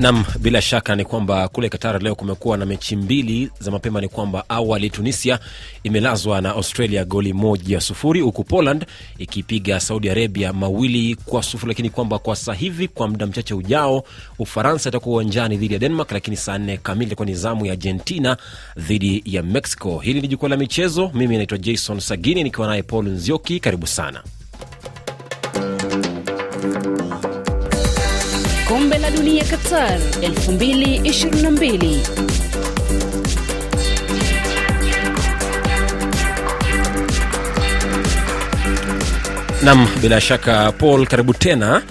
Nam, bila shaka ni kwamba kule Qatar leo kumekuwa na mechi mbili za mapema. Ni kwamba awali Tunisia imelazwa na Australia goli moja sufuri huku Poland ikipiga Saudi Arabia mawili kwa sufuri, lakini kwamba kwa sasa hivi kwa muda mchache ujao Ufaransa itakuwa uwanjani dhidi ya Denmark, lakini saa nne kamili itakuwa ni zamu ya Argentina dhidi ya Mexico. Hili ni jukwaa la michezo. Mimi naitwa Jason Sagini nikiwa naye Paul Nzioki. Karibu sana. La Dunia Qatar 2022. Nam, bila shaka Paul, karibu tena.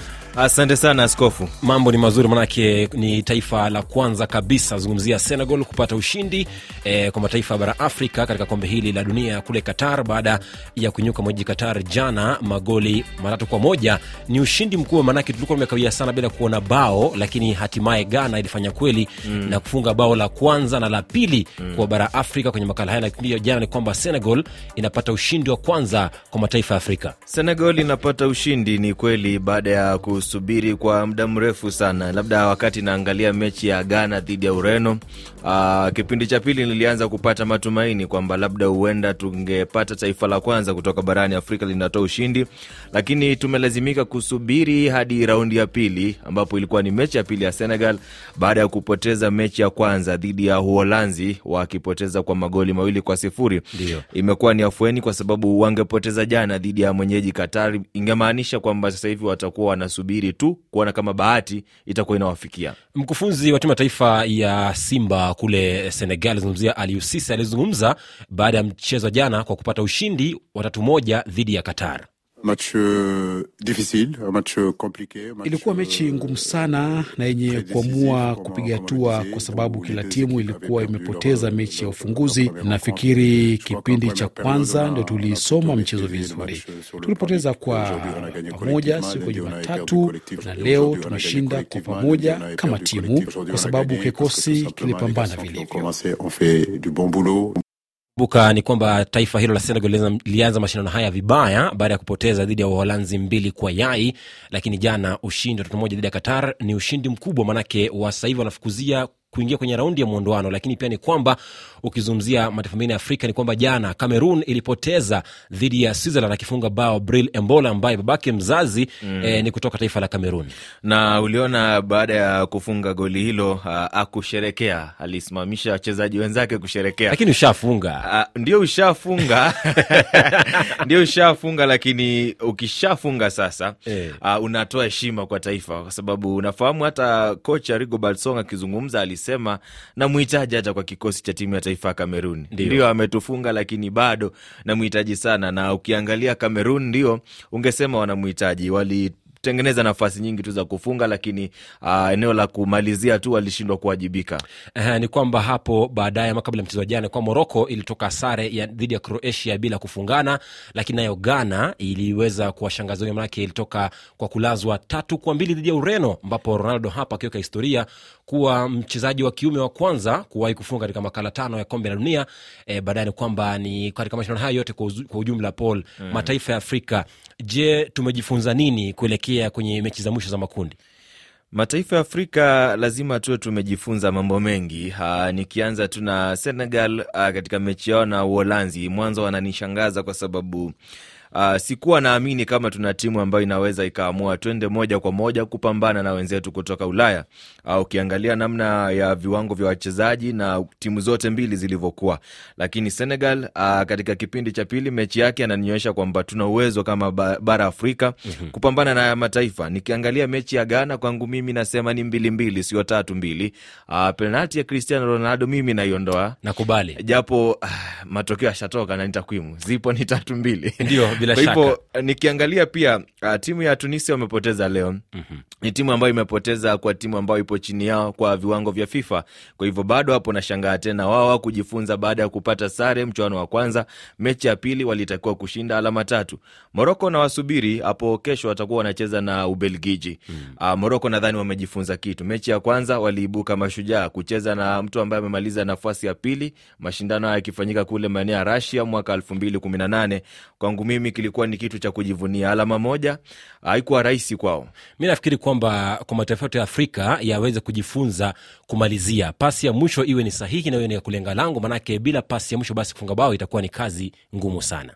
Asante sana askofu. Mambo ni mazuri, manake ni taifa la kwanza kabisa zungumzia Senegal kupata ushindi eh, kwa mataifa ya bara Afrika katika kombe hili la dunia kule Qatar baada ya kunyuka mwenyeji Qatar jana magoli matatu kwa moja. Ni ushindi mkubwa, manake tulikuwa tumekawia sana bila kuona bao, lakini hatimaye Ghana ilifanya kweli mm. na kufunga bao la kwanza na la pili mm. kwa bara Afrika kwenye makala haya. Lakini jana ni kwamba Senegal inapata ushindi wa kwanza kwa mataifa ya Afrika. Senegal inapata ushindi, ni kweli, baada ya kusubiri kwa muda mrefu sana, labda wakati naangalia mechi ya Ghana dhidi ya Ureno. Aa, kipindi cha pili nilianza kupata matumaini kwamba labda huenda tungepata taifa la kwanza kutoka barani Afrika linatoa ushindi, lakini tumelazimika kusubiri hadi raundi ya pili, ambapo ilikuwa ni mechi ya pili ya Senegal baada ya kupoteza mechi ya kwanza dhidi ya Uholanzi wakipoteza kwa magoli mawili kwa sifuri. Ndio. Imekuwa ni afueni kwa sababu wangepoteza jana dhidi ya mwenyeji Qatar, ingemaanisha kwamba sasa hivi watakuwa wanasubiri tu kuona kama bahati itakuwa inawafikia. Mkufunzi wa timu ya taifa ya Simba kule Senegal alizungumzia Aliou Cisse alizungumza baada ya mchezo jana kwa kupata ushindi wa tatu moja dhidi ya Qatar. Match euh, difficile, match compliqué. match, Ilikuwa mechi euh, ngumu sana na yenye kuamua kupiga hatua kwa sababu kila timu ilikuwa imepoteza mechi ya ufunguzi. Nafikiri kipindi cha kwanza ndio on a- on a tulisoma mchezo vizuri. Tulipoteza kwa pamoja siku ya Jumatatu na leo tumeshinda tunashinda kwa pamoja kama timu kwa sababu kikosi kilipambana vilivyo. Kumbuka ni kwamba taifa hilo la Senegal lilianza- mashindano haya vibaya baada ya kupoteza dhidi ya Uholanzi mbili kwa yai, lakini jana ushindi wa tatu moja dhidi ya Qatar ni ushindi mkubwa, manake wa sasa wanafukuzia kuingia kwenye raundi ya mwondoano. Lakini pia ni kwamba ukizungumzia mataifa mengine ya Afrika ni kwamba jana Cameroon ilipoteza dhidi ya Switzerland akifunga bao Bril Embola ambaye babake mzazi mm. eh, ni kutoka taifa la Cameroon. na uliona baada ya kufunga goli hilo uh, akusherekea, alisimamisha wachezaji wenzake kusherekea. Lakini ushafunga Uh, ndio ushafunga ndio ushafunga, lakini ukishafunga sasa Eh. uh, unatoa heshima kwa taifa, kwa sababu unafahamu hata kocha Rigobert Song akizungumza alisema namhitaji hata kwa kikosi cha timu ya taifa ya Kamerun. Ndio. Ametufunga, lakini bado namhitaji sana, na ukiangalia Kamerun ndio ungesema wanamhitaji wali tengeneza nafasi nyingi tu za kufunga, lakini uh, eneo la kumalizia tu walishindwa kuwajibika. Eh, ni kwamba hapo baadaye ama kabla ya mchezo wa jana kwa moroko ilitoka sare ya dhidi ya croatia bila kufungana lakini nayo ghana iliweza kuwashangaza wengi, manake ilitoka kwa kulazwa tatu kwa mbili dhidi ya ureno ambapo ronaldo hapa akiweka historia kuwa mchezaji wa kiume wa kwanza kuwahi kufunga katika makala tano ya kombe la dunia e, baadaye ni kwamba ni katika mashindano hayo yote kwa ujumla paul mm. mataifa ya afrika je tumejifunza nini kuelekea kwenye mechi za mwisho za makundi Mataifa ya Afrika lazima tuwe tumejifunza mambo mengi. Ha, nikianza tu na Senegal ha, katika mechi yao na Uholanzi, mwanzo wananishangaza kwa sababu Uh, sikuwa naamini kama tuna timu ambayo inaweza ikaamua twende moja kwa moja kupambana na wenzetu kutoka Ulaya. Uh, ukiangalia namna ya viwango vya wachezaji na timu zote mbili zilivyokuwa, lakini Senegal uh, katika kipindi cha pili mechi yake ananionyesha kwamba tuna uwezo kama bara Afrika mm-hmm. kupambana na mataifa. Nikiangalia mechi ya Ghana kwangu mimi nasema ni mbili mbili, sio tatu mbili. Uh, penalti ya Cristiano Ronaldo mimi naiondoa nakubali japo uh, matokeo yashatoka na ni takwimu zipo ni tatu mbili Ndio, bila kwa hivyo nikiangalia pia uh, timu ya tunisia wamepoteza leo. Mm-hmm. ni timu ambayo imepoteza kwa timu ambayo ipo chini yao kwa viwango vya fifa. Kwa hivyo bado hapo nashangaa tena. Wao kujifunza baada ya kupata sare mchuano wa kwanza. Mechi ya pili walitakiwa kushinda alama tatu. Moroko nawasubiri hapo kesho watakuwa wanacheza na ubelgiji. Mm. uh, moroko nadhani wamejifunza kitu. Mechi ya kwanza waliibuka mashujaa. Kucheza na mtu ambaye amemaliza nafasi ya pili. Mashindano haya yakifanyika kule maeneo ya rasia mwaka elfu mbili kumi na nane. Kwangu mimi mimi kilikuwa ni kitu cha kujivunia. Alama moja haikuwa rahisi kwao. mi nafikiri kwamba kwa mataifa yote ya afrika yaweze kujifunza kumalizia pasi ya mwisho iwe ni sahihi na iwe ni ya kulenga lango manake bila pasi ya mwisho basi kufunga bao itakuwa ni kazi ngumu sana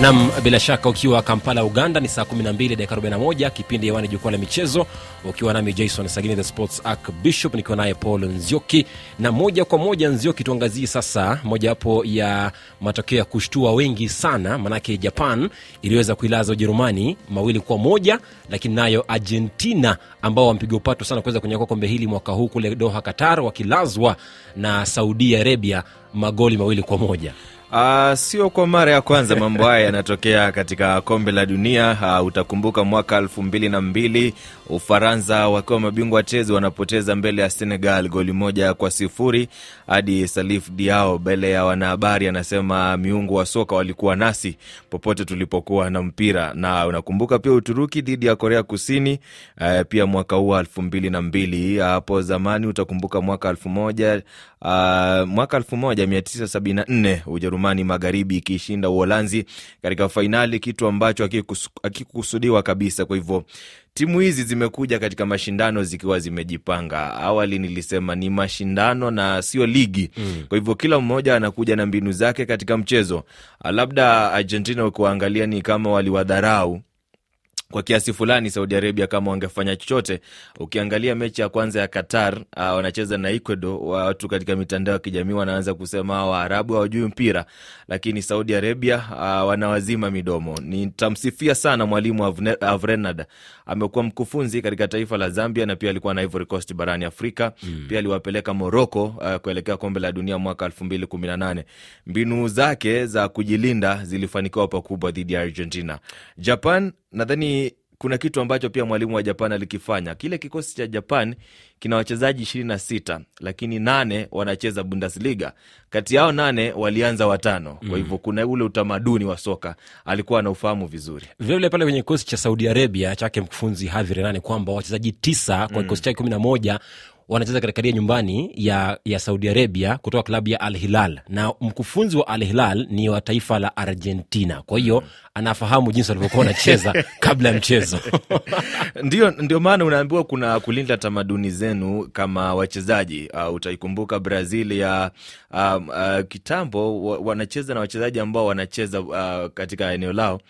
nam bila shaka ukiwa kampala uganda ni saa 12 dakika 41 kipindi hewani jukwaa la michezo ukiwa nami jason sagini the sports arc bishop nikiwa naye paul nzioki. Na moja kwa moja nzioki tuangazie sasa mojawapo ya matokeo ya kushtua wengi sana manake japan iliweza kuilaza ujerumani mawili kwa moja lakini nayo argentina ambao wampiga upato sana kuweza kunyakua kombe hili mwaka huu kule doha qatar wakilazwa na saudi arabia magoli mawili kwa moja Uh, sio kwa mara ya kwanza mambo haya yanatokea katika kombe la dunia. Uh, utakumbuka mwaka elfu mbili na mbili Ufaransa wakiwa mabingwa tezi wanapoteza mbele ya Senegal goli moja kwa sifuri hadi Salif Diao mbele ya wanahabari anasema miungu wa soka walikuwa nasi popote tulipokuwa na mpira. Na unakumbuka pia Uturuki dhidi ya Korea Kusini uh, pia mwaka huu elfu mbili na mbili hapo zamani utakumbuka mwaka elfu moja uh, mwaka elfu moja mia tisa sabini na nne Ujerumani Magharibi ikishinda Uholanzi katika fainali, kitu ambacho hakikusudiwa hakikukusudiwa kabisa. Kwa hivyo timu hizi zimekuja katika mashindano zikiwa zimejipanga. Awali nilisema ni mashindano na sio ligi mm. Kwa hivyo kila mmoja anakuja na mbinu zake katika mchezo. Labda Argentina ukiwaangalia ni kama waliwadharau kwa kiasi fulani Saudi Arabia kama wangefanya chochote. Ukiangalia mechi ya kwanza ya Qatar uh, wanacheza na Ecuador, watu katika mitandao ya kijamii wanaanza kusema Waarabu hawajui mpira, lakini Saudi Arabia uh, wanawazima midomo. Nitamsifia sana mwalimu Avne- Avrenad, amekuwa mkufunzi katika taifa la Zambia na pia alikuwa na Ivory Coast barani Afrika mm. Pia aliwapeleka Morocco uh, kuelekea kombe la dunia mwaka elfu mbili kumi na nane. Mbinu zake za kujilinda zilifanikiwa pakubwa dhidi ya Argentina. Japan nadhani kuna kitu ambacho pia mwalimu wa Japan alikifanya. Kile kikosi cha Japan kina wachezaji ishirini na sita lakini nane wanacheza Bundesliga. Kati yao nane walianza watano, kwa hivyo kuna ule utamaduni wa soka alikuwa anaufahamu vizuri. vilevile pale kwenye kikosi cha saudi arabia chake mkufunzi hadhi renani kwamba wachezaji tisa kwa kikosi chake kumi na moja wanacheza katika dia nyumbani ya, ya saudi arabia kutoka klabu ya al hilal. Na mkufunzi wa al hilal ni wa taifa la argentina. Kwa hiyo anafahamu jinsi walivyokuwa wanacheza kabla ya mchezo. Ndio, ndio maana unaambiwa kuna kulinda tamaduni zenu kama wachezaji. Uh, utaikumbuka Brazil ya um, uh, kitambo wanacheza na wachezaji ambao wanacheza uh, katika eneo lao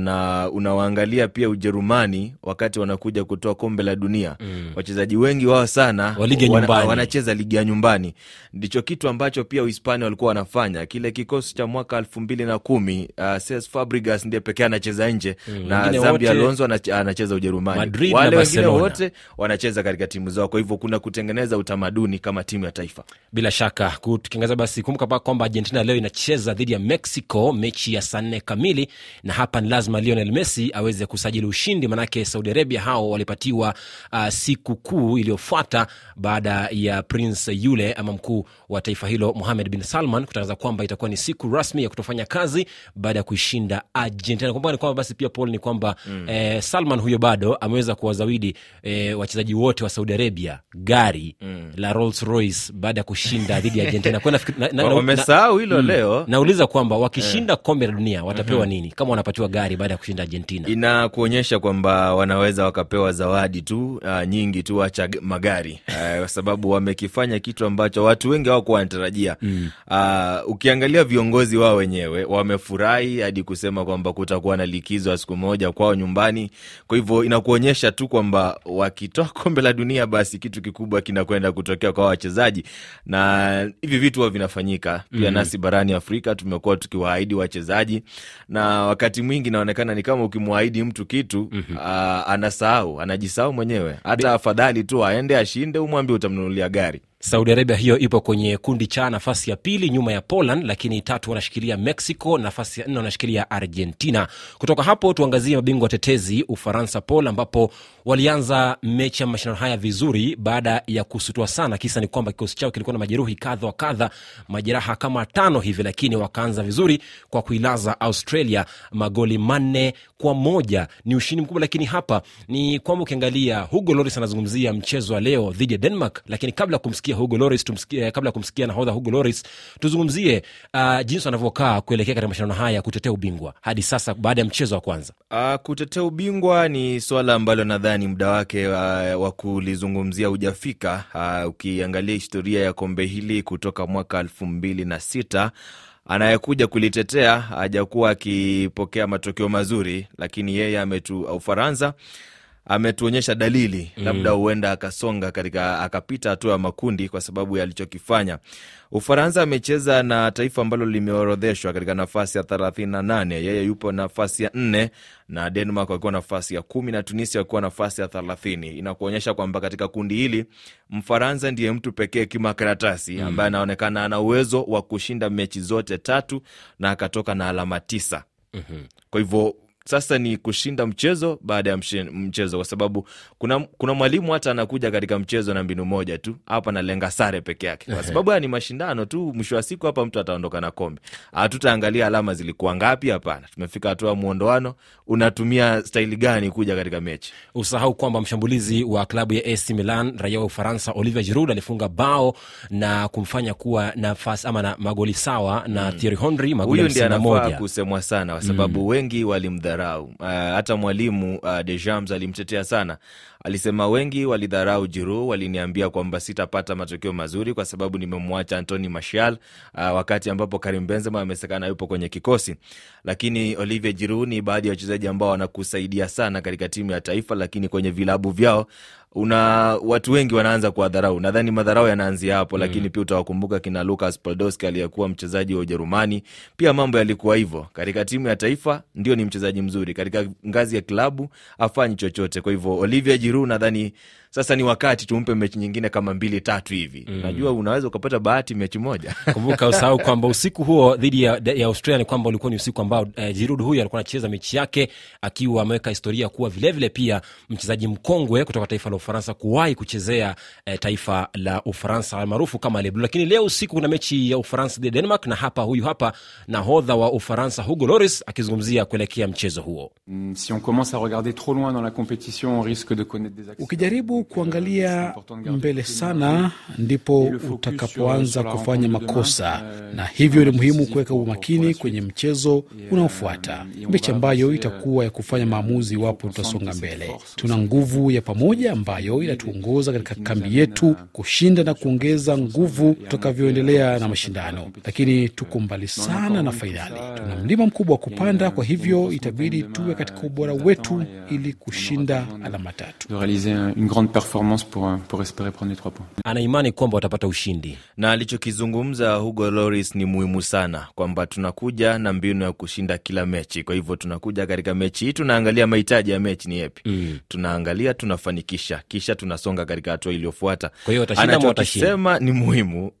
na unawaangalia pia Ujerumani wakati wanakuja kutoa kombe la dunia mm. wachezaji wengi wao sana wana- wanacheza ligi ya nyumbani. Ndicho kitu ambacho pia Uhispania walikuwa wanafanya. Kile kikosi cha mwaka elfu mbili na kumi uh, Cesc Fabregas ndiye pekee anacheza nje na wengine Zambi Alonso anacheza Ujerumani. Madrid Wale wengine wote wanacheza katika timu zao, kwa hivyo kuna kutengeneza utamaduni kama timu ya taifa. bila shaka tukiangaza basi kumbuka kwamba argentina leo inacheza dhidi ya mexico mechi ya saa nne kamili na hapa lazima lionel messi aweze kusajili ushindi manake saudi arabia hao walipatiwa uh, siku kuu iliyofuata baada ya prince yule ama mkuu wa taifa hilo muhamed bin salman kutangaza kwamba itakuwa ni siku rasmi ya kutofanya kazi baada ya kuishinda argentina kumbuka ni kwamba basi pia paul ni kwamba mm. eh, salman huyo bado ameweza kuwazawidi eh, wachezaji wote wa saudi arabia gari mm. la rolls royce baada ya kushinda dhidi ya argentina Kwa nafikiri- na- leo. nauliza kwamba wakishinda kombe la dunia watapewa nini kama wanapatiwa gari baada ya kushinda argentina. Inakuonyesha kwamba wanaweza wakapewa zawadi tu uh, nyingi tu acha magari magari. Uh, kwa sababu wamekifanya kitu ambacho watu wengi hawakuwa wanatarajia. Mm. uh, ukiangalia viongozi wao wenyewe wamefurahi hadi kusema kwamba kutakuwa na likizo ya siku moja kwao nyumbani. Kwa hivyo inakuonyesha tu kwamba wakitoa kombe la dunia basi kitu kikubwa kinakwenda kutokea kwa wachezaji. Na hivi vitu huwa vinafanyika. Pia mm. nasi barani afrika tumekuwa tukiwaahidi wachezaji. Na wakati mwingi inaonekana ni kama ukimwahidi mtu kitu mm-hmm. uh, anasahau anajisahau mwenyewe hata afadhali tu aende ashinde umwambie utamnunulia gari saudi arabia hiyo ipo kwenye kundi cha nafasi ya pili nyuma ya poland lakini tatu wanashikilia mexico nafasi ya nne wanashikilia argentina. Kutoka hapo tuangazie mabingwa watetezi ufaransa pol ambapo walianza mechi ya mashindano haya vizuri baada ya kusutua sana. Kisa ni kwamba kikosi chao kilikuwa na majeruhi kadha wa kadha majeraha kama tano hivi lakini wakaanza vizuri kwa kuilaza australia magoli manne kwa moja. Ni ushindi mkubwa lakini hapa ni kwamba ukiangalia hugo loris anazungumzia mchezo wa leo dhidi ya denmark lakini kabla ya kumsikia hugo loris tumsikie, kabla ya kumsikia nahodha hugo loris tuzungumzie uh, jinsi wanavyokaa kuelekea katika mashindano haya kutetea ubingwa hadi sasa baada ya mchezo wa kwanza Uh, kutetea ubingwa ni swala ambalo nadhani muda wake uh, wa kulizungumzia hujafika. Uh, ukiangalia historia ya kombe hili kutoka mwaka elfu mbili na sita anayekuja kulitetea hajakuwa akipokea matokeo mazuri, lakini yeye ametu Ufaransa ametuonyesha dalili labda huenda akasonga katika akapita hatua ya makundi kwa sababu ya alichokifanya. Ufaransa amecheza na taifa ambalo limeorodheshwa katika nafasi ya 38 yeye yupo nafasi ya nne na Denmark wakiwa nafasi ya kumi na Tunisia wakiwa nafasi ya thelathini. Inakuonyesha kwamba katika kundi hili Mfaransa ndiye mtu pekee kimakaratasi ambaye anaonekana ana uwezo wa kushinda mechi zote tatu na akatoka na alama tisa. Kwa hivyo sasa ni kushinda mchezo baada ya mchezo, kwa sababu kuna, kuna mwalimu hata anakuja katika mchezo na mbinu moja tu, hapa nalenga sare peke yake, kwa sababu haya ni mashindano tu. Mwisho wa siku hapa mtu ataondoka na kombe. Hatutaangalia alama zilikuwa ngapi, hapana. Tumefika hatua muondoano, unatumia staili gani kuja katika mechi. usahau kwamba mshambulizi wa klabu ya AC Milan raia wa Ufaransa Olivier Giroud alifunga bao na kumfanya kuwa nafasi ama na magoli sawa na Thierry Henry magoli Huyu ndiye anafaa kusemwa sana kwa sababu wengi walimdharau. Uh, hata mwalimu uh, Deschamps alimtetea sana, alisema wengi walidharau Giroud, waliniambia kwamba sitapata matokeo mazuri kwa sababu nimemwacha Anthony Martial uh, wakati ambapo Karim Benzema amesekana yupo kwenye kikosi, lakini Olivier Giroud ni baadhi ya wachezaji ambao wanakusaidia sana katika timu ya taifa, lakini kwenye vilabu vyao una watu wengi wanaanza kuwadharau. Nadhani madharau yanaanzia hapo, lakini pia utawakumbuka kina Lukas Podolski aliyekuwa mchezaji wa Ujerumani, pia mambo yalikuwa hivyo. Katika timu ya taifa ndio ni mchezaji mzuri, katika ngazi ya klabu afanyi chochote. Kwa hivyo Olivier Giroud nadhani sasa ni wakati tumpe mechi nyingine kama mbili tatu hivi. Najua unaweza ukapata bahati mechi moja kumbuka usahau kwamba usiku huo dhidi ya, ya australia ni kwamba ulikuwa ni usiku ambao eh, jirud huyu alikuwa anacheza mechi yake akiwa ameweka historia kuwa vilevile vile pia mchezaji mkongwe kutoka taifa la ufaransa kuwahi kuchezea eh, taifa la ufaransa maarufu kama leblu lakini leo usiku kuna mechi ya ufaransa dhidi ya denmark na hapa huyu hapa nahodha wa ufaransa hugo loris akizungumzia kuelekea mchezo huo. Hum, Si on commence a regarder trop loin dans la compétition, on risque de connaître des accidents. Ukijaribu kuangalia mbele sana, ndipo utakapoanza kufanya makosa, na hivyo ni muhimu kuweka umakini kwenye mchezo unaofuata, mechi ambayo itakuwa ya kufanya maamuzi iwapo tutasonga mbele. Tuna nguvu ya pamoja ambayo inatuongoza katika kambi yetu kushinda na kuongeza nguvu tutakavyoendelea na mashindano, lakini tuko mbali sana na fainali. Tuna mlima mkubwa wa kupanda, kwa hivyo itabidi tuwe katika ubora wetu ili kushinda alama tatu. De réaliser un- une grande performance pour, pour espérer prendre les trois points. ana imani kwamba watapata ushindi na alichokizungumza Hugo Loris ni muhimu sana, kwamba tunakuja na mbinu ya kushinda kila mechi. Kwa hivyo tunakuja katika mechi hii, tunaangalia mahitaji ya mechi ni yepi, mm. tunaangalia, tunafanikisha, kisha tunasonga katika hatua iliyofuata. Kwa hiyo? Anachokisema ni muhimu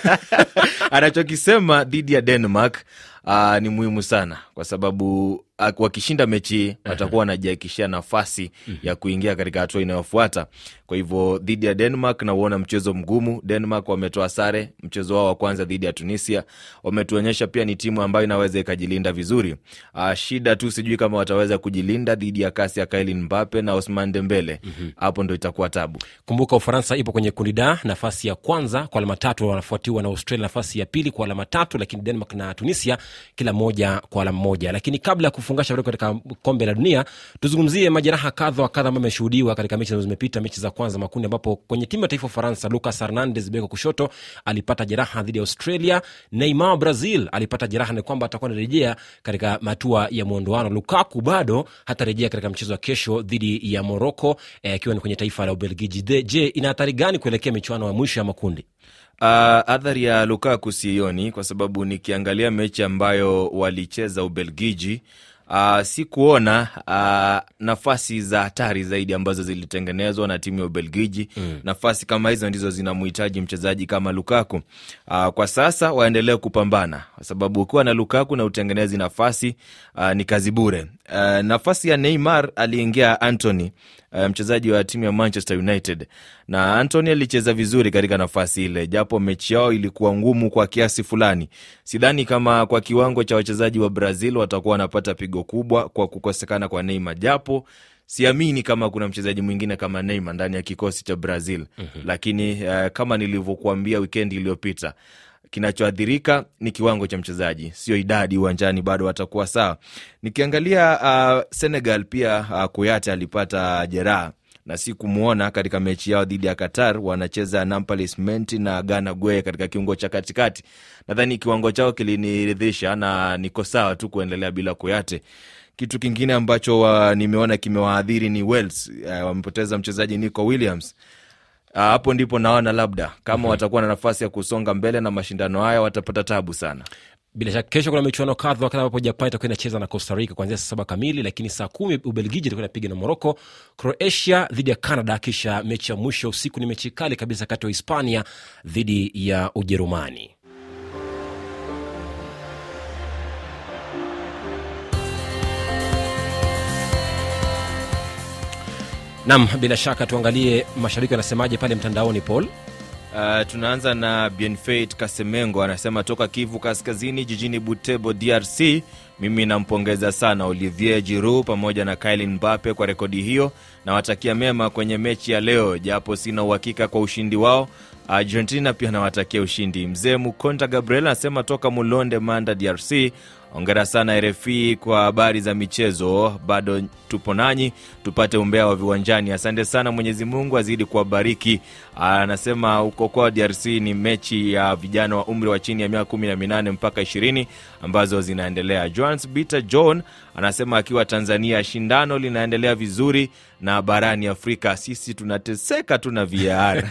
anachokisema dhidi ya Denmark uh, ni muhimu sana kwa sababu uh, wakishinda mechi watakuwa wanajihakikishia nafasi ya kuingia katika hatua inayofuata. Kwa hivyo dhidi ya Denmark nauona mchezo mgumu. Denmark wametoa sare mchezo wao wa kwanza dhidi ya Tunisia, wametuonyesha pia ni timu ambayo inaweza ikajilinda vizuri. Uh, shida tu sijui kama wataweza kujilinda dhidi ya kasi ya Kylian Mbappe na Ousmane Dembele, hapo ndo itakuwa tabu. kumbuka ufaransa ipo kwenye kundi D, nafasi ya kwanza kwa alama tatu wanafuatiwa na australia nafasi ya pili kwa alama tatu lakini denmark na tunisia kila moja kwa alama moja. Lakini kabla ya kufungasha vile katika kombe la dunia tuzungumzie majeraha kadha wa kadha ambayo ameshuhudiwa katika mechi ambazo zimepita mechi za kwanza makundi ambapo kwenye timu ya taifa ufaransa lucas hernandez beko kushoto alipata jeraha dhidi ya australia. Neymar brazil alipata jeraha ni kwamba atakuwa anarejea katika hatua ya mwondoano. Lukaku bado hatarejea katika mchezo wa kesho dhidi ya morocco eh, ni kwenye taifa la ubelgiji. Je ina hatari gani kuelekea michuano ya mwisho ya makundi Uh, athari ya Lukaku sioni kwa sababu nikiangalia mechi ambayo walicheza Ubelgiji Uh, si kuona uh, nafasi za hatari zaidi ambazo zilitengenezwa na timu ya Ubelgiji. Mm. Nafasi kama hizo ndizo zinamhitaji mchezaji kama Lukaku. Uh, kwa sasa waendelee kupambana, kwa sababu ukiwa na Lukaku na utengenezi nafasi uh, ni kazi bure. Uh, nafasi ya Neymar aliingia Anthony uh, mchezaji wa timu ya Manchester United na Antony alicheza vizuri katika nafasi ile, japo mechi yao ilikuwa ngumu kwa kiasi fulani. Sidhani kama kwa kiwango cha wachezaji wa Brazil watakuwa wanapata pigo kubwa kwa kukosekana kwa Neymar, japo siamini kama kuna mchezaji mwingine kama Neymar ndani ya kikosi cha Brazil. mm-hmm. Lakini uh, kama nilivyokuambia wikendi iliyopita kinachoathirika ni kiwango cha mchezaji, sio idadi uwanjani, bado watakuwa sawa. Nikiangalia uh, Senegal pia uh, Kuyate alipata jeraha na si kumwona katika mechi yao dhidi ya Qatar. Wanacheza Nampalys Mendy na Gana Gwe katika kiungo cha katikati. Nadhani kiwango chao kiliniridhisha na niko sawa tu kuendelea bila Kuyate. Kitu kingine ambacho uh, nimeona kimewaadhiri ni Wales. Uh, wamepoteza mchezaji Nico Williams hapo ndipo naona labda kama mm-hmm. watakuwa na nafasi ya kusonga mbele na mashindano haya watapata tabu sana. Bila shaka kesho kuna michuano kadha wakati ambapo Japan itakuwa inacheza na Costa Rica kuanzia saa saba kamili, lakini saa kumi Ubelgiji itakuwa inapiga na moroco Croatia dhidi ya Canada, kisha mechi ya mwisho usiku ni mechi kali kabisa kati ya Hispania dhidi ya Ujerumani. Nam, bila shaka tuangalie mashabiki wanasemaje pale mtandaoni, Paul. Uh, tunaanza na Bienfait Kasemengo anasema toka Kivu Kaskazini, jijini Butebo, DRC. Mimi nampongeza sana Olivier Giroud pamoja na Kylian Mbappe kwa rekodi hiyo. Nawatakia mema kwenye mechi ya leo, japo sina uhakika kwa ushindi wao. Argentina pia nawatakia ushindi. Mzee Mukonta Gabriel anasema toka Mulonde, Manda, DRC. Ongera sana RFI kwa habari za michezo, bado tupo nanyi, tupate umbea wa viwanjani. Asante sana, Mwenyezi Mungu azidi kuwabariki. Anasema huko kwa DRC ni mechi ya vijana wa umri wa chini ya miaka kumi na minane mpaka ishirini ambazo zinaendelea. Joans Bita John anasema akiwa Tanzania, shindano linaendelea vizuri na barani Afrika sisi tunateseka tu na VAR.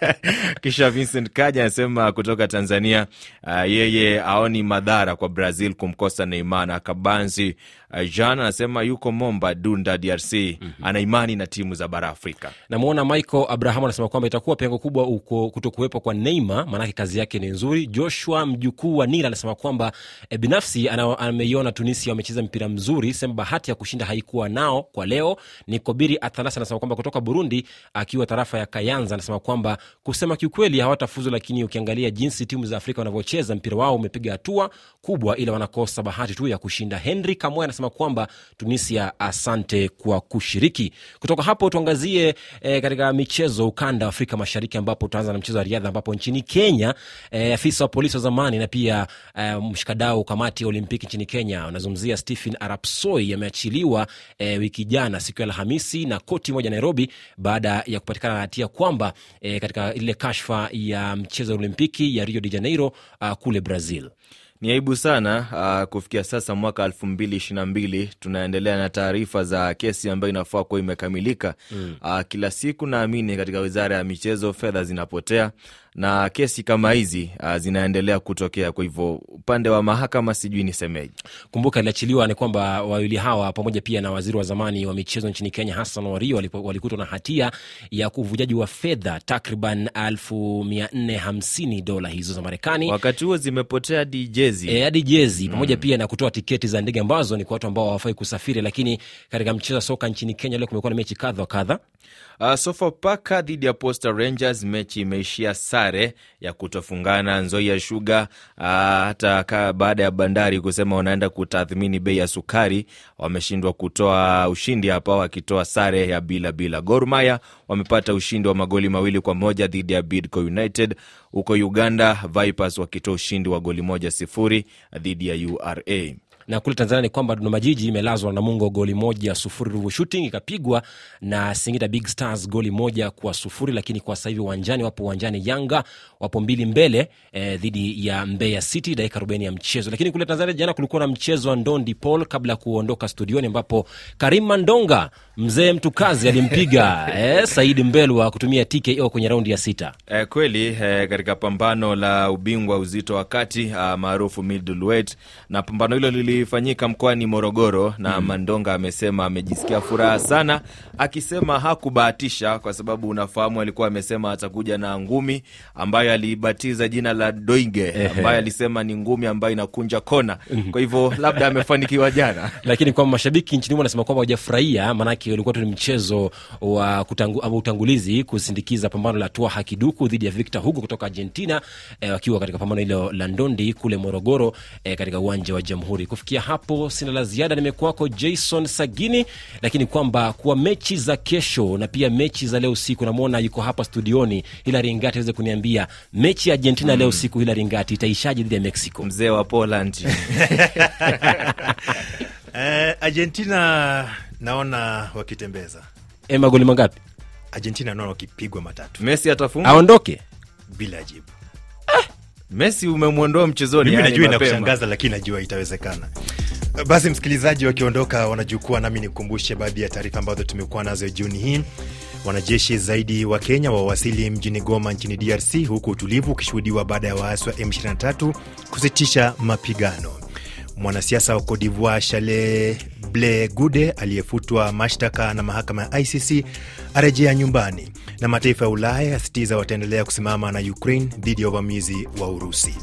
Kisha Vincent Kaja anasema kutoka Tanzania, uh, yeye aoni madhara kwa Brazil kumkosa Neymar. Na Kabanzi uh, Jean anasema yuko Momba Dunda, DRC. mm-hmm. ana imani na timu za bara Afrika. Namwona Michael Abraham anasema kwamba itakuwa pengo kubwa uko kutokuwepo kwa Neymar, maanake kazi yake ni nzuri. Joshua mjukuu wa Nila anasema kwamba e, binafsi ameiona Tunisia wamecheza mpira mzuri, sema bahati ya kushinda haikuwa nao kwa leo. Ni Kobiri Athanas anasema kwamba kutoka Burundi, akiwa tarafa ya Kayanza, anasema kwamba kusema kiukweli hawatafuzu, lakini ukiangalia jinsi timu za Afrika wanavyocheza mpira wao umepiga hatua kubwa, ila wanakosa bahati tu ya kushinda. Henry Kamoya anasema kwamba Tunisia, asante kwa kushiriki. Kutoka hapo tuangazie e, katika michezo ukanda wa Afrika Mashariki, ambapo tutaanza na mchezo wa riadha, ambapo nchini Kenya e, afisa wa polisi wa zamani na pia e, mshikadau kamati ya Olimpiki nchini Kenya anazungumzia Stephen Arapsoi ameachiliwa e, wiki jana siku ya Alhamisi na koti moja Nairobi baada ya kupatikana na hatia kwamba e, katika ile kashfa ya mchezo wa Olimpiki ya Rio de Janeiro a, kule Brazil. Ni aibu sana uh, kufikia sasa mwaka elfu mbili ishirini na mbili tunaendelea na taarifa za kesi ambayo inafaa kuwa imekamilika. mm. Uh, kila siku naamini katika wizara ya michezo fedha zinapotea na kesi kama hizi uh, zinaendelea kutokea. Kwa hivyo upande wa mahakama sijui nisemeje. Kumbuka iliachiliwa ni kwamba wawili hawa pamoja pia na waziri wa zamani wa michezo nchini Kenya Hassan Wario walikutwa na hatia ya uvujaji wa fedha takriban elfu mia nne hamsini dola hizo za Marekani. Wakati huo zimepotea hadi jezi e, hadi jezi pamoja mm. pia na kutoa tiketi za ndege ambazo ni kwa watu ambao hawafai kusafiri. Lakini katika mchezo wa soka nchini Kenya leo kumekuwa na mechi kadha wa kadha. Uh, Sofapaka dhidi ya Posta Rangers, mechi imeishia sare ya kutofungana. Nzoia Sugar uh, hata baada ya Bandari kusema wanaenda kutathmini bei ya sukari, wameshindwa kutoa ushindi hapa, wakitoa sare ya bila bila. Gor Mahia wamepata ushindi wa magoli mawili kwa moja dhidi ya Bidco United. Huko Uganda, Vipers wakitoa ushindi wa goli moja sifuri dhidi ya URA na kule Tanzania ni kwamba Dodoma Jiji imelazwa na Namungo goli moja sufuri. Ruvu Shooting ikapigwa na Singida Big Stars goli moja kwa sufuri, lakini kwa sasa hivi uwanjani wapo uwanjani Yanga wapo mbili mbele eh, dhidi ya Mbeya City dakika arobaini ya mchezo. Lakini kule Tanzania jana kulikuwa na mchezo wa ndondi Paul kabla ya kuondoka studioni, ambapo Karim Mandonga mzee mtu kazi alimpiga eh, Saidi Mbelwa kutumia TKO kwenye raundi ya sita. Eh, kweli eh, katika pambano la ubingwa uzito wa kati ah, maarufu middleweight, na pambano hilo lili ulifanyika mkoani Morogoro na mm. Mandonga amesema amejisikia furaha sana, akisema hakubahatisha kwa sababu unafahamu, alikuwa amesema atakuja na ngumi ambayo aliibatiza jina la Doige, ambayo alisema ni ngumi ambayo inakunja kona. Kwa hivyo labda amefanikiwa jana, lakini kwa mashabiki nchini humo wanasema kwamba hawajafurahia, maanake ulikuwa tu ni mchezo wa kutangu, ama utangulizi kusindikiza pambano la Tua Hakiduku dhidi ya Victor Hugo kutoka Argentina eh, wakiwa katika pambano hilo la ndondi kule Morogoro eh, katika uwanja wa Jamhuri. Kufikia hapo sina la ziada, nimekuwako Jason Sagini, lakini kwamba kwa mechi za kesho na pia mechi za leo usiku, namwona yuko hapa studioni Hilary Ngati aweze kuniambia mechi ya Argentina mm. leo usiku, Hilary Ngati itaishaje dhidi ya Mexico? mzee wa Poland Uh, Argentina naona wakitembeza. E, magoli mangapi Argentina naona wakipigwa matatu Messi atafunga. aondoke? bila jibu. Messi umemwondoa mchezoni, Mimi najua inakushangaza, lakini najua itawezekana. Basi msikilizaji, wakiondoka wanajukua, nami nikukumbushe baadhi ya taarifa ambazo tumekuwa nazo jioni hii. Wanajeshi zaidi wa Kenya wawasili mjini Goma nchini DRC, huku utulivu ukishuhudiwa baada ya waasi wa M23 kusitisha mapigano. Mwanasiasa wa Cote d'Ivoire Chale Ble Gude aliyefutwa mashtaka na mahakama ya ICC arejea nyumbani, na mataifa ya Ulaya yasitiza wataendelea kusimama na Ukraine dhidi ya uvamizi wa Urusi.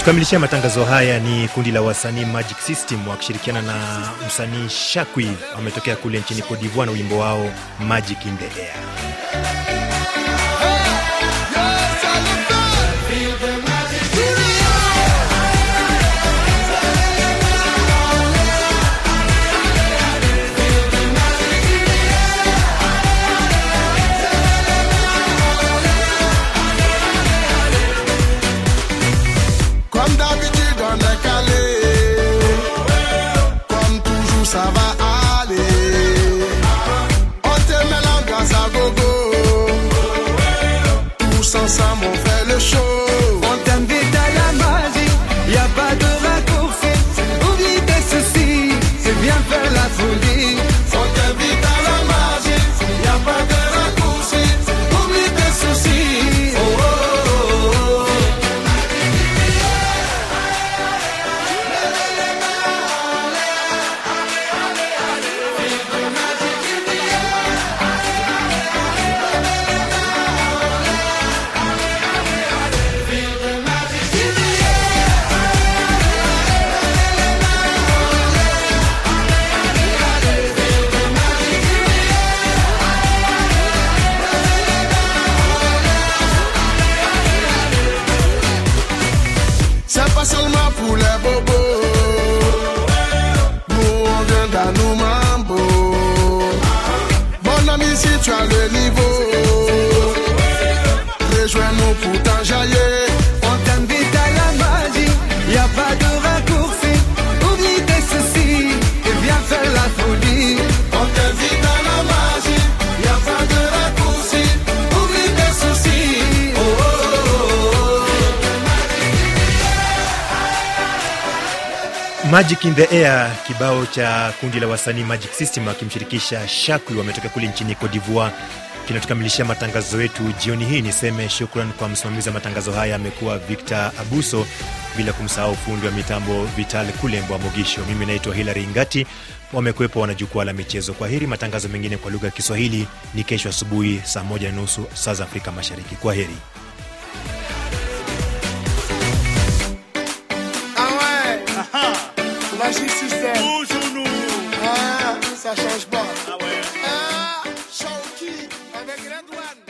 Kutukamilishia matangazo haya ni kundi la wasanii Magic System wakishirikiana na msanii Shakwi wametokea kule nchini Cote na wimbo wao Magic in the Air. Magic in the Air, kibao cha kundi la wasanii Magic System akimshirikisha Shakwi wametoka kule nchini Cote d'Ivoire kinatukamilishia matangazo yetu jioni hii. Niseme shukran kwa msimamizi wa matangazo haya amekuwa Victor Abuso, bila kumsahau fundi wa mitambo Vital Kulembwa Mogisho. Mimi naitwa Hilary Ngati, wamekuwepo wana jukwaa la michezo. Kwa heri. Matangazo mengine kwa lugha ya Kiswahili ni kesho asubuhi saa moja na nusu saa za Afrika Mashariki. Kwa heri. Sessions Boss. Ah. É, show que é grande ano.